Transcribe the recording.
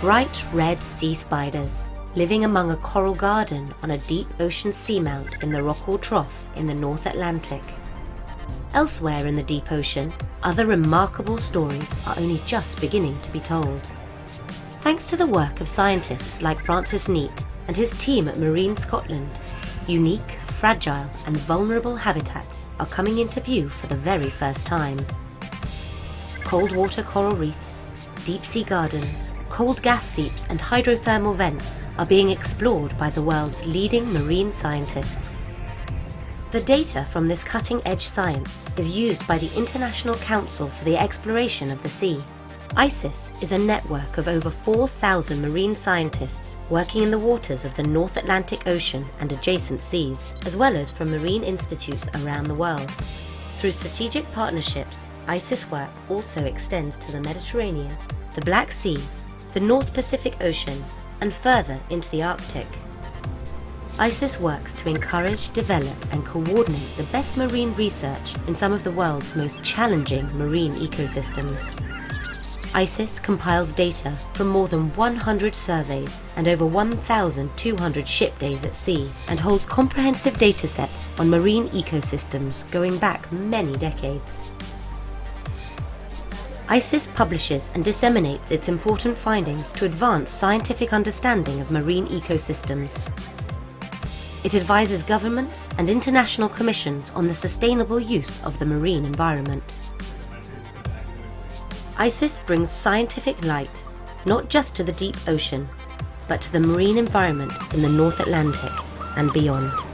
bright red sea spiders living among a coral garden on a deep ocean seamount in the Rockall Trough in the North Atlantic. Elsewhere in the deep ocean, other remarkable stories are only just beginning to be told. Thanks to the work of scientists like Francis Neat and his team at Marine Scotland, unique, fragile, and vulnerable habitats are coming into view for the very first time. Cold water coral reefs, deep sea gardens, cold gas seeps, and hydrothermal vents are being explored by the world's leading marine scientists. The data from this cutting edge science is used by the International Council for the Exploration of the Sea. ICES is a network of over 4,000 marine scientists working in the waters of the North Atlantic Ocean and adjacent seas, as well as from marine institutes around the world. Through strategic partnerships, ICES work also extends to the Mediterranean, the Black Sea, the North Pacific Ocean, and further into the Arctic. ICES works to encourage, develop, and coordinate the best marine research in some of the world's most challenging marine ecosystems. ICES compiles data from more than 100 surveys and over 1,200 ship days at sea and holds comprehensive datasets on marine ecosystems going back many decades. ICES publishes and disseminates its important findings to advance scientific understanding of marine ecosystems. It advises governments and international commissions on the sustainable use of the marine environment. ICES brings scientific light not just to the deep ocean, but to the marine environment in the North Atlantic and beyond.